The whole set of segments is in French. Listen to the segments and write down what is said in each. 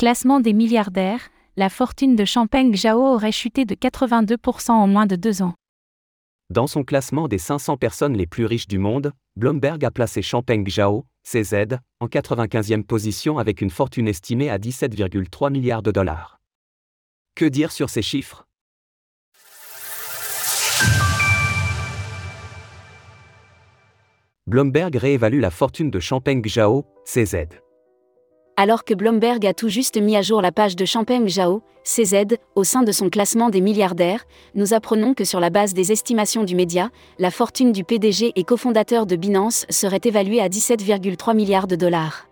Classement des milliardaires, la fortune de Champagne Zhao aurait chuté de 82% en moins de deux ans. Dans son classement des 500 personnes les plus riches du monde, Bloomberg a placé Champagne Zhao, CZ, en 95e position avec une fortune estimée à 17,3 milliards de dollars. Que dire sur ces chiffres? Bloomberg réévalue la fortune de Champagne Zhao, CZ. Alors que Bloomberg a tout juste mis à jour la page de Champagne Zhao, CZ, au sein de son classement des milliardaires, nous apprenons que sur la base des estimations du média, la fortune du PDG et cofondateur de Binance serait évaluée à 17,3 milliards de dollars.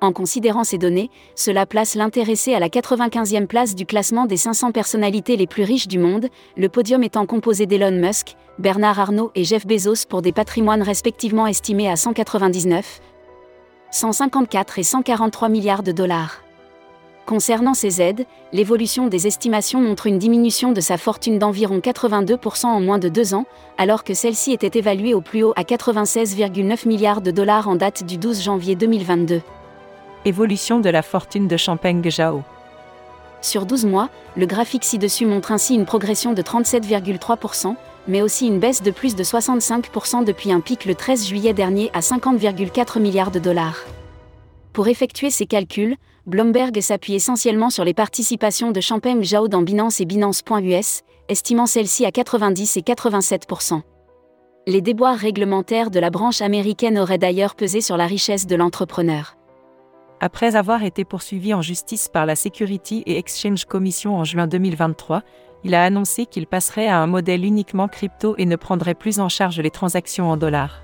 En considérant ces données, cela place l'intéressé à la 95e place du classement des 500 personnalités les plus riches du monde, le podium étant composé d'Elon Musk, Bernard Arnault et Jeff Bezos pour des patrimoines respectivement estimés à 199, 154 et 143 milliards de dollars. Concernant ces aides, l'évolution des estimations montre une diminution de sa fortune d'environ 82% en moins de deux ans, alors que celle-ci était évaluée au plus haut à 96,9 milliards de dollars en date du 12 janvier 2022. Évolution de la fortune de Champagne Zhao. Sur 12 mois, le graphique ci-dessus montre ainsi une progression de 37,3%, mais aussi une baisse de plus de 65% depuis un pic le 13 juillet dernier à 50,4 milliards de dollars. Pour effectuer ces calculs, Bloomberg s'appuie essentiellement sur les participations de Champagne Zhao dans Binance et Binance.us, estimant celles-ci à 90 et 87%. Les déboires réglementaires de la branche américaine auraient d'ailleurs pesé sur la richesse de l'entrepreneur. Après avoir été poursuivi en justice par la Security et Exchange Commission en juin 2023, il a annoncé qu'il passerait à un modèle uniquement crypto et ne prendrait plus en charge les transactions en dollars.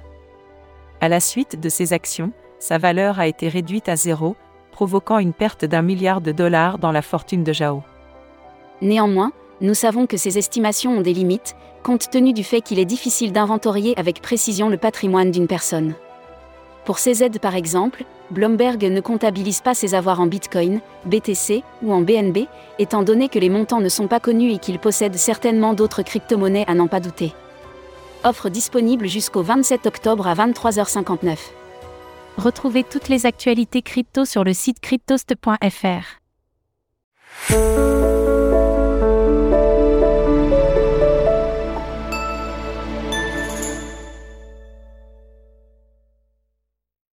À la suite de ces actions, sa valeur a été réduite à zéro, provoquant une perte d'un milliard de dollars dans la fortune de Zhao. Néanmoins, nous savons que ces estimations ont des limites, compte tenu du fait qu'il est difficile d'inventorier avec précision le patrimoine d'une personne. Pour ces aides par exemple, Bloomberg ne comptabilise pas ses avoirs en Bitcoin, BTC ou en BNB, étant donné que les montants ne sont pas connus et qu'il possède certainement d'autres crypto-monnaies à n'en pas douter. Offre disponible jusqu'au 27 octobre à 23h59. Retrouvez toutes les actualités crypto sur le site cryptost.fr.